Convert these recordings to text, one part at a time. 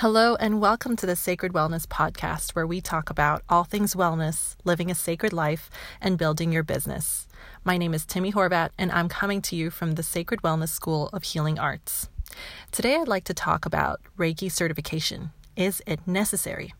Hello, and welcome to the Sacred Wellness Podcast, where we talk about all things wellness, living a sacred life, and building your business. My name is Timmie Horvath, and I'm coming to you from the Sacred Wellness School of Healing Arts. Today, I'd like to talk about Reiki certification. Is it necessary?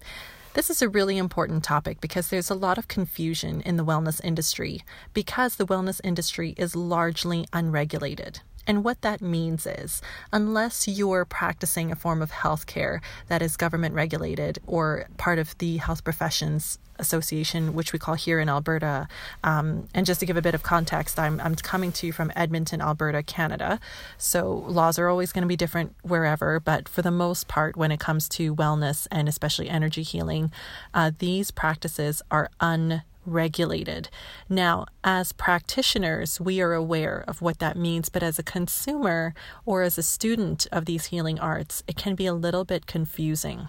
This is a really important topic because there's a lot of confusion in the wellness industry because the wellness industry is largely unregulated. And what that means is, unless you're practicing a form of healthcare that is government regulated or part of the Health Professions Association, which we call here in Alberta, um, and just to give a bit of context, I'm, I'm coming to you from Edmonton, Alberta, Canada. So laws are always going to be different wherever, but for the most part, when it comes to wellness and especially energy healing, uh, these practices are un regulated. Now, as practitioners, we are aware of what that means, but as a consumer or as a student of these healing arts, it can be a little bit confusing.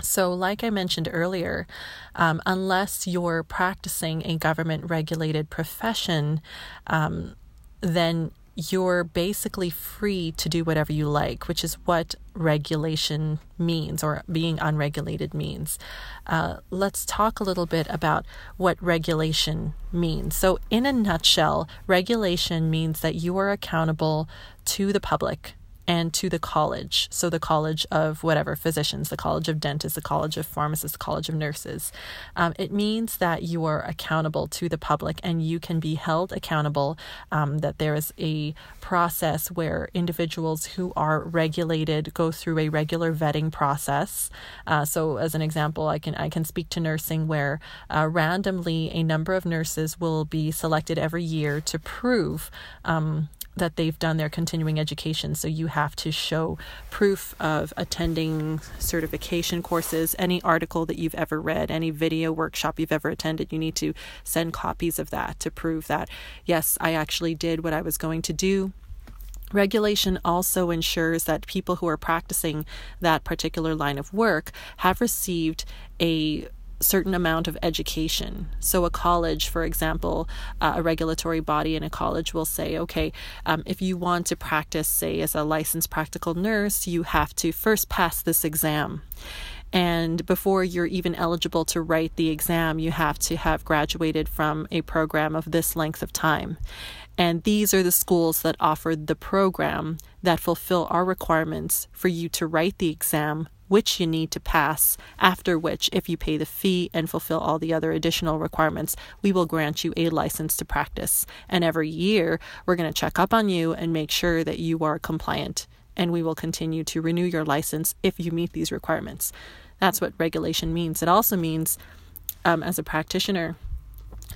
So, like I mentioned earlier, um, unless you're practicing a government regulated profession, um, then you're basically free to do whatever you like, which is what regulation means or being unregulated means. Uh, let's talk a little bit about what regulation means. So, in a nutshell, regulation means that you are accountable to the public and to the college. So, the College of whatever physicians, the College of Dentists, the College of Pharmacists, the College of Nurses. Um, it means that you are accountable to the public and you can be held accountable, um, that there is a process where individuals who are regulated go through a regular vetting process. Uh, so, as an example, I can, I can speak to nursing where uh, randomly a number of nurses will be selected every year to prove. Um, that they've done their continuing education. So you have to show proof of attending certification courses, any article that you've ever read, any video workshop you've ever attended. You need to send copies of that to prove that, yes, I actually did what I was going to do. Regulation also ensures that people who are practicing that particular line of work have received a certain amount of education. So, a college, for example, uh, a regulatory body in a college will say, okay, um, if you want to practice, say, as a licensed practical nurse, you have to first pass this exam. And before you're even eligible to write the exam, you have to have graduated from a program of this length of time. And these are the schools that offer the program that fulfill our requirements for you to write the exam which you need to pass, after which, if you pay the fee and fulfill all the other additional requirements, we will grant you a license to practice. And every year, we're going to check up on you and make sure that you are compliant. And we will continue to renew your license if you meet these requirements. That's what regulation means. It also means, um, as a practitioner,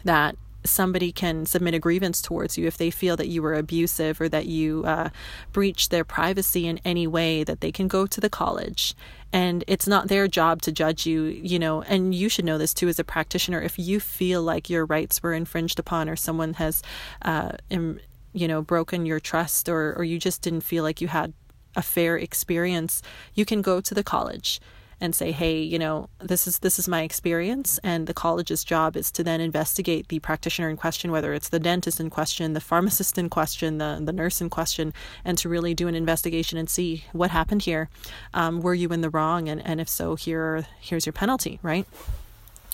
that somebody can submit a grievance towards you if they feel that you were abusive or that you uh, breached their privacy in any way, that they can go to the college. And it's not their job to judge you, you know, and you should know this too as a practitioner. If you feel like your rights were infringed upon or someone has, uh, Im, you know, broken your trust or, or you just didn't feel like you had a fair experience, you can go to the college and say hey you know this is this is my experience and the college's job is to then investigate the practitioner in question whether it's the dentist in question the pharmacist in question the, the nurse in question and to really do an investigation and see what happened here. Um, were you in the wrong? And, and if so here here's your penalty right?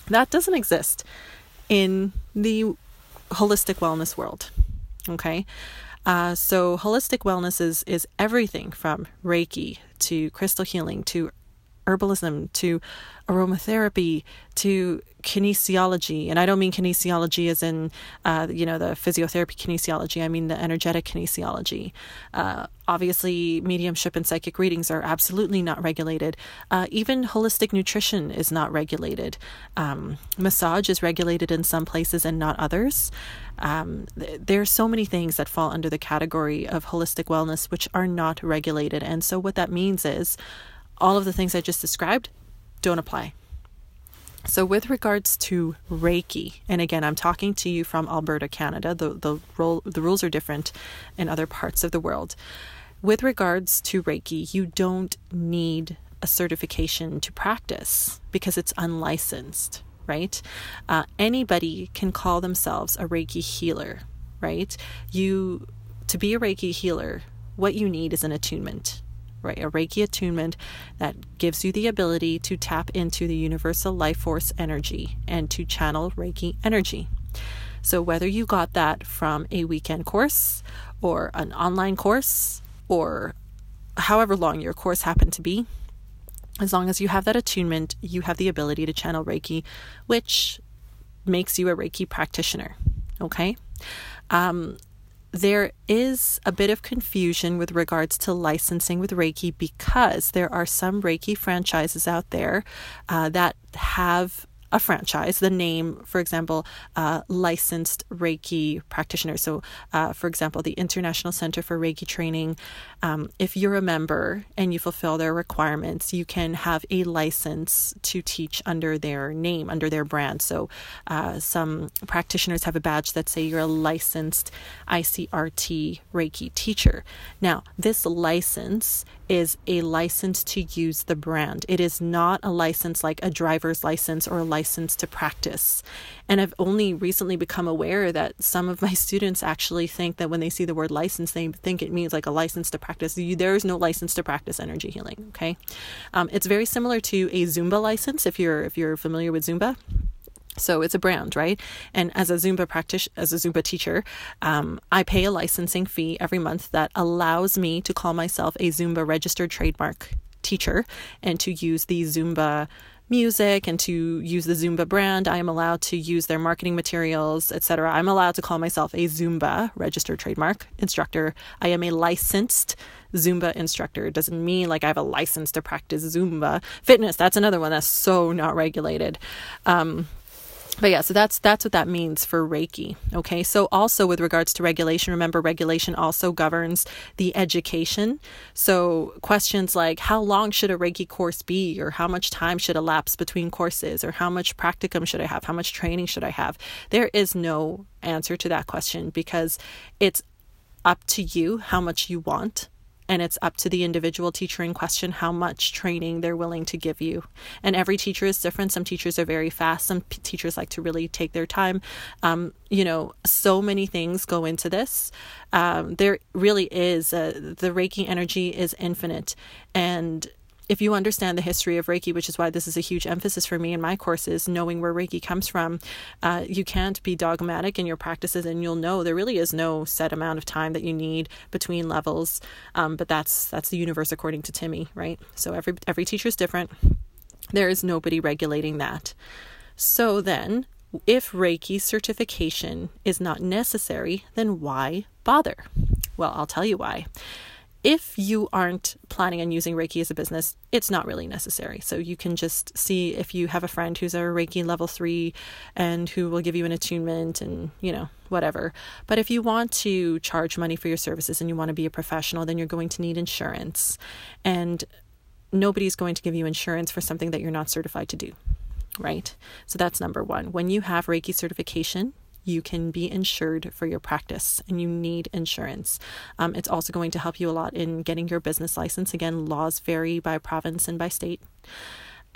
That doesn't exist in the holistic wellness world okay? Uh, so holistic wellness is is everything from Reiki to crystal healing to herbalism to aromatherapy to kinesiology. And i don't mean kinesiology as in uh, you know the physiotherapy kinesiology. I mean the energetic kinesiology. Uh, obviously mediumship and psychic readings are absolutely not regulated. Uh, even holistic nutrition is not regulated. Um, massage is regulated in some places and not others. Um, th- there are so many things that fall under the category of holistic wellness which are not regulated. And so what that means is all of the things I just described don't apply. So, with regards to Reiki, and again, I'm talking to you from Alberta, Canada. The the role the rules are different in other parts of the world. With regards to Reiki, you don't need a certification to practice because it's unlicensed, right? Uh, anybody can call themselves a Reiki healer, right? You to be a Reiki healer, what you need is an attunement? A Reiki attunement that gives you the ability to tap into the universal life force energy and to channel Reiki energy. So, whether you got that from a weekend course or an online course or however long your course happened to be, as long as you have that attunement, you have the ability to channel Reiki, which makes you a Reiki practitioner. Okay? Um, there is a bit of confusion with regards to licensing with Reiki because there are some Reiki franchises out there uh, that have a franchise, the name, for example, uh, licensed Reiki practitioner. So, uh, for example, the International Center for Reiki Training, um, if you're a member and you fulfill their requirements, you can have a license to teach under their name, under their brand. So, uh, some practitioners have a badge that say you're a licensed ICRT Reiki teacher. Now, this license is a license to use the brand. It is not a license like a driver's license or a license to practice. And I've only recently become aware that some of my students actually think that when they see the word license, they think it means like a license to practice. There is no license to practice energy healing. Okay, um, it's very similar to a Zumba license if you're if you're familiar with Zumba. So it's a brand, right? And as a Zumba practice, as a Zumba teacher, um, I pay a licensing fee every month that allows me to call myself a Zumba registered trademark teacher and to use the Zumba music and to use the Zumba brand. I am allowed to use their marketing materials, etc. I'm allowed to call myself a Zumba registered trademark instructor. I am a licensed Zumba instructor. It doesn't mean like I have a license to practice Zumba. Fitness, that's another one that's so not regulated. Um, but yeah so that's that's what that means for reiki okay? So also with regards to regulation remember regulation also governs the education. So questions like how long should a reiki course be? Or how much time should elapse between courses? Or how much practicum should i have? How much training should i have? There is no answer to that question because it's up to you how much you want and it's up to the individual teacher in question how much training they're willing to give you. And every teacher is different. Some teachers are very fast, some p- teachers like to really take their time. Um, you know, so many things go into this. Um, there really is, a, the Reiki energy is infinite. And if you understand the history of Reiki, which is why this is a huge emphasis for me in my courses, knowing where Reiki comes from, uh, you can't be dogmatic in your practices, and you'll know there really is no set amount of time that you need between levels. Um, but that's that's the universe according to Timmie, right? So every every teacher is different. There is nobody regulating that. So then, if Reiki certification is not necessary, then why bother? Well, I'll tell you why if you aren't planning on using Reiki as a business, it's not really necessary. So you can just see if you have a friend who's a Reiki level three and who will give you an attunement and, you know, whatever. But if you want to charge money for your services and you want to be a professional, then you're going to need insurance. And nobody's going to give you insurance for something that you're not certified to do. Right? So that's number one. When you have Reiki certification, you can be insured for your practice and you need insurance. Um, it's also going to help you a lot in getting your business license. Again, laws vary by province and by state.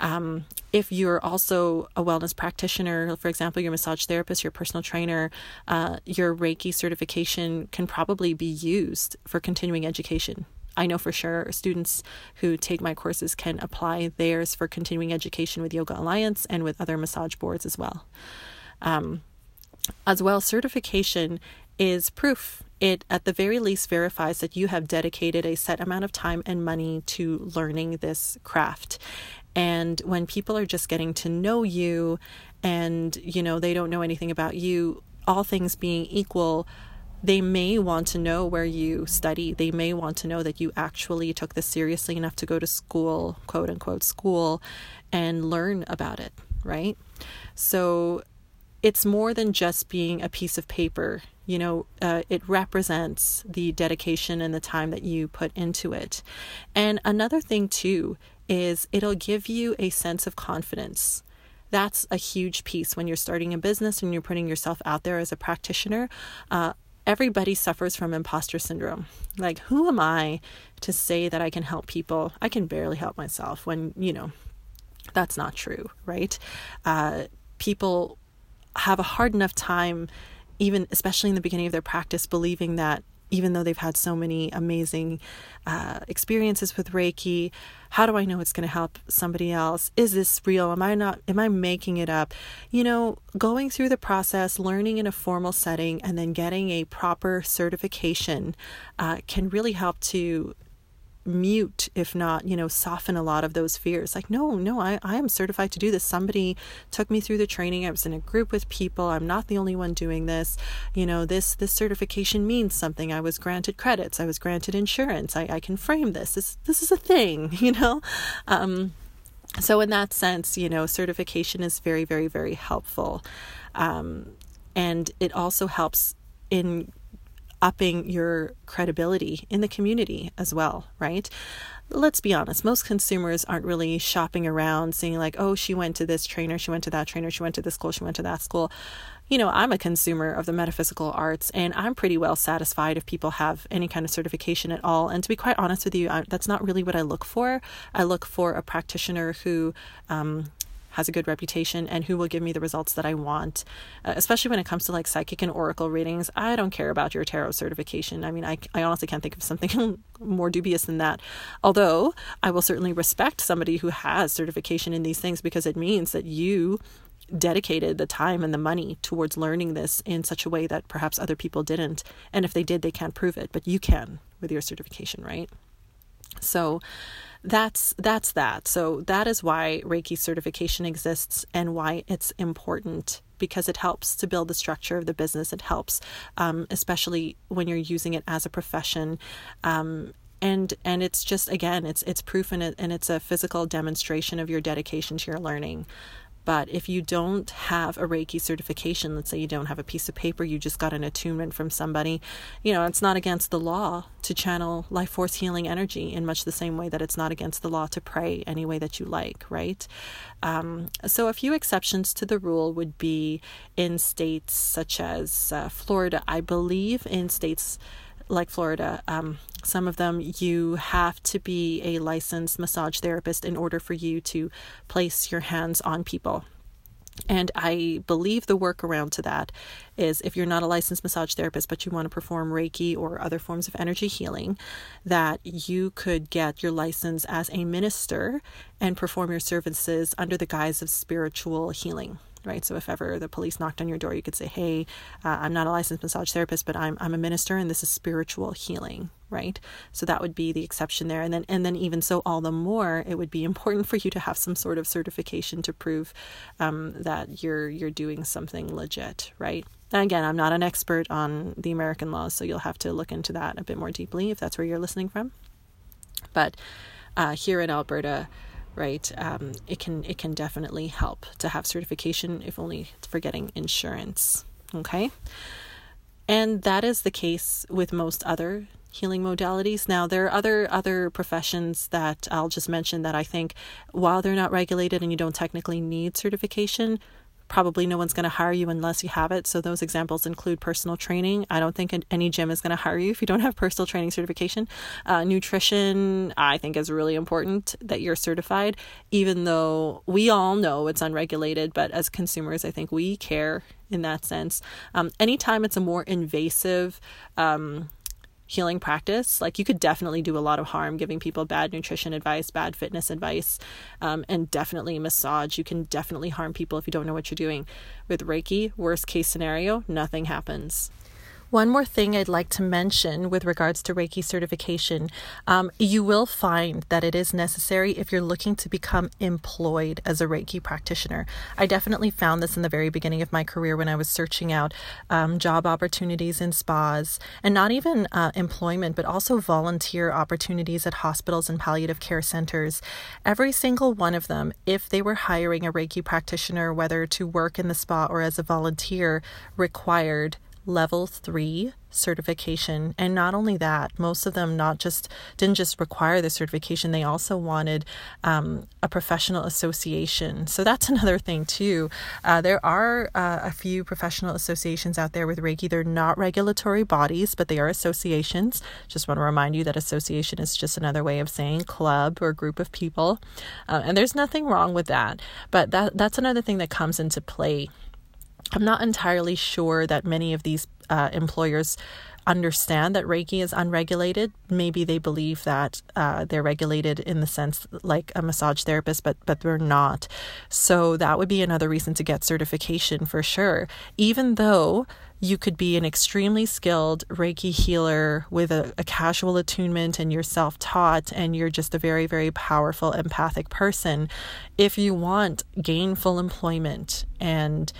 Um, if you're also a wellness practitioner, for example, your massage therapist, your personal trainer, uh, your Reiki certification can probably be used for continuing education. I know for sure students who take my courses can apply theirs for continuing education with Yoga Alliance and with other massage boards as well. Um, as well, certification is proof. It, at the very least, verifies that you have dedicated a set amount of time and money to learning this craft. And when people are just getting to know you and, you know, they don't know anything about you, all things being equal, they may want to know where you study. They may want to know that you actually took this seriously enough to go to school, quote unquote, school, and learn about it, right? So it's more than just being a piece of paper. You know, uh, it represents the dedication and the time that you put into it. And another thing, too, is it'll give you a sense of confidence. That's a huge piece when you're starting a business and you're putting yourself out there as a practitioner. Uh, everybody suffers from imposter syndrome. Like, who am I to say that I can help people? I can barely help myself when, you know, that's not true, right? Uh, people have a hard enough time even especially in the beginning of their practice believing that even though they've had so many amazing uh, experiences with Reiki. How do I know it's going to help somebody else? Is this real? Am I not? Am I making it up? You know, going through the process, learning in a formal setting, and then getting a proper certification uh, can really help to mute if not you know soften a lot of those fears. Like no no I, I am certified to do this. Somebody took me through the training. I was in a group with people. I'm not the only one doing this. You know this this certification means something. I was granted credits. I was granted insurance. I, I can frame this. This this is a thing you know? Um, so in that sense you know certification is very very very helpful. Um, and it also helps in upping your credibility in the community as well, right? Let's be honest, most consumers aren't really shopping around seeing, like, oh, she went to this trainer, she went to that trainer, she went to this school, she went to that school. You know, I'm a consumer of the metaphysical arts and I'm pretty well satisfied if people have any kind of certification at all. And to be quite honest with you, I, that's not really what I look for. I look for a practitioner who um, has a good reputation and who will give me the results that I want. Uh, especially when it comes to like psychic and oracle readings, I don't care about your tarot certification. I mean, I, I honestly can't think of something more dubious than that. Although I will certainly respect somebody who has certification in these things because it means that you dedicated the time and the money towards learning this in such a way that perhaps other people didn't. And if they did, they can't prove it, but you can with your certification, right? So, that's that's that. So that is why Reiki certification exists and why it's important because it helps to build the structure of the business. It helps, um, especially when you're using it as a profession. Um, and and it's just again it's it's proof and it and it's a physical demonstration of your dedication to your learning but if you don't have a Reiki certification, let's say you don't have a piece of paper, you just got an attunement from somebody, you know, it's not against the law to channel life force healing energy in much the same way that it's not against the law to pray any way that you like, right? Um, so, a few exceptions to the rule would be in states such as uh, Florida, I believe, in states like Florida, um, some of them you have to be a licensed massage therapist in order for you to place your hands on people. And I believe the workaround to that is if you're not a licensed massage therapist, but you want to perform Reiki or other forms of energy healing, that you could get your license as a minister and perform your services under the guise of spiritual healing right? So if ever the police knocked on your door, you could say, "Hey, uh, I'm not a licensed massage therapist, but I'm I'm a minister, and this is spiritual healing." Right, so that would be the exception there, and then and then even so, all the more it would be important for you to have some sort of certification to prove um, that you're you're doing something legit, right? Again, I'm not an expert on the American laws, so you'll have to look into that a bit more deeply if that's where you're listening from. But uh, here in Alberta, right? Um, it can it can definitely help to have certification, if only for getting insurance. Okay, and that is the case with most other healing modalities. Now there are other other professions that I'll just mention that I think while they're not regulated and you don't technically need certification, probably no one's going to hire you unless you have it. So those examples include personal training. I don't think any gym is going to hire you if you don't have personal training certification. Uh, nutrition, I think, is really important that you're certified, even though we all know it's unregulated. But as consumers, I think we care in that sense. Um, anytime it's a more invasive um, healing practice. Like you could definitely do a lot of harm giving people bad nutrition advice, bad fitness advice, um, and definitely massage. You can definitely harm people if you don't know what you're doing. With Reiki, worst case scenario, nothing happens. One more thing I'd like to mention with regards to Reiki certification um, you will find that it is necessary if you're looking to become employed as a Reiki practitioner. I definitely found this in the very beginning of my career when I was searching out um, job opportunities in spas and not even uh, employment, but also volunteer opportunities at hospitals and palliative care centers. Every single one of them, if they were hiring a Reiki practitioner, whether to work in the spa or as a volunteer, required level three certification. And not only that most of them not just didn't just require the certification they also wanted um, a professional association. So that's another thing too. Uh, there are uh, a few professional associations out there with reiki. They're not regulatory bodies but they are associations. Just want to remind you that association is just another way of saying club or group of people. Uh, and there's nothing wrong with that. But that that's another thing that comes into play I'm not entirely sure that many of these uh, employers understand that Reiki is unregulated. Maybe they believe that uh, they're regulated in the sense like a massage therapist, but but they're not. So that would be another reason to get certification for sure. Even though you could be an extremely skilled Reiki healer with a, a casual attunement and you're self taught and you're just a very, very powerful empathic person. If you want gainful employment and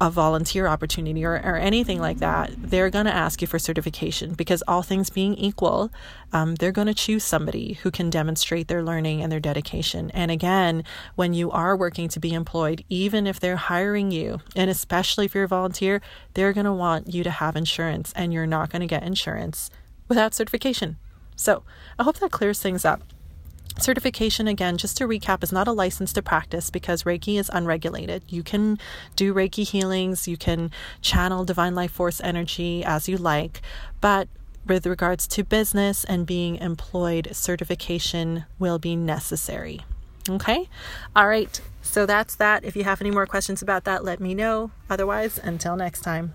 a volunteer opportunity or, or anything like that, they're going to ask you for certification because, all things being equal, um, they're going to choose somebody who can demonstrate their learning and their dedication. And again, when you are working to be employed, even if they're hiring you, and especially if you're a volunteer, they're going to want you to have insurance, and you're not going to get insurance without certification. So, I hope that clears things up. Certification, again, just to recap, is not a license to practice because Reiki is unregulated. You can do Reiki healings, you can channel divine life force energy as you like, but with regards to business and being employed, certification will be necessary. Okay? All right. So that's that. If you have any more questions about that, let me know. Otherwise, until next time.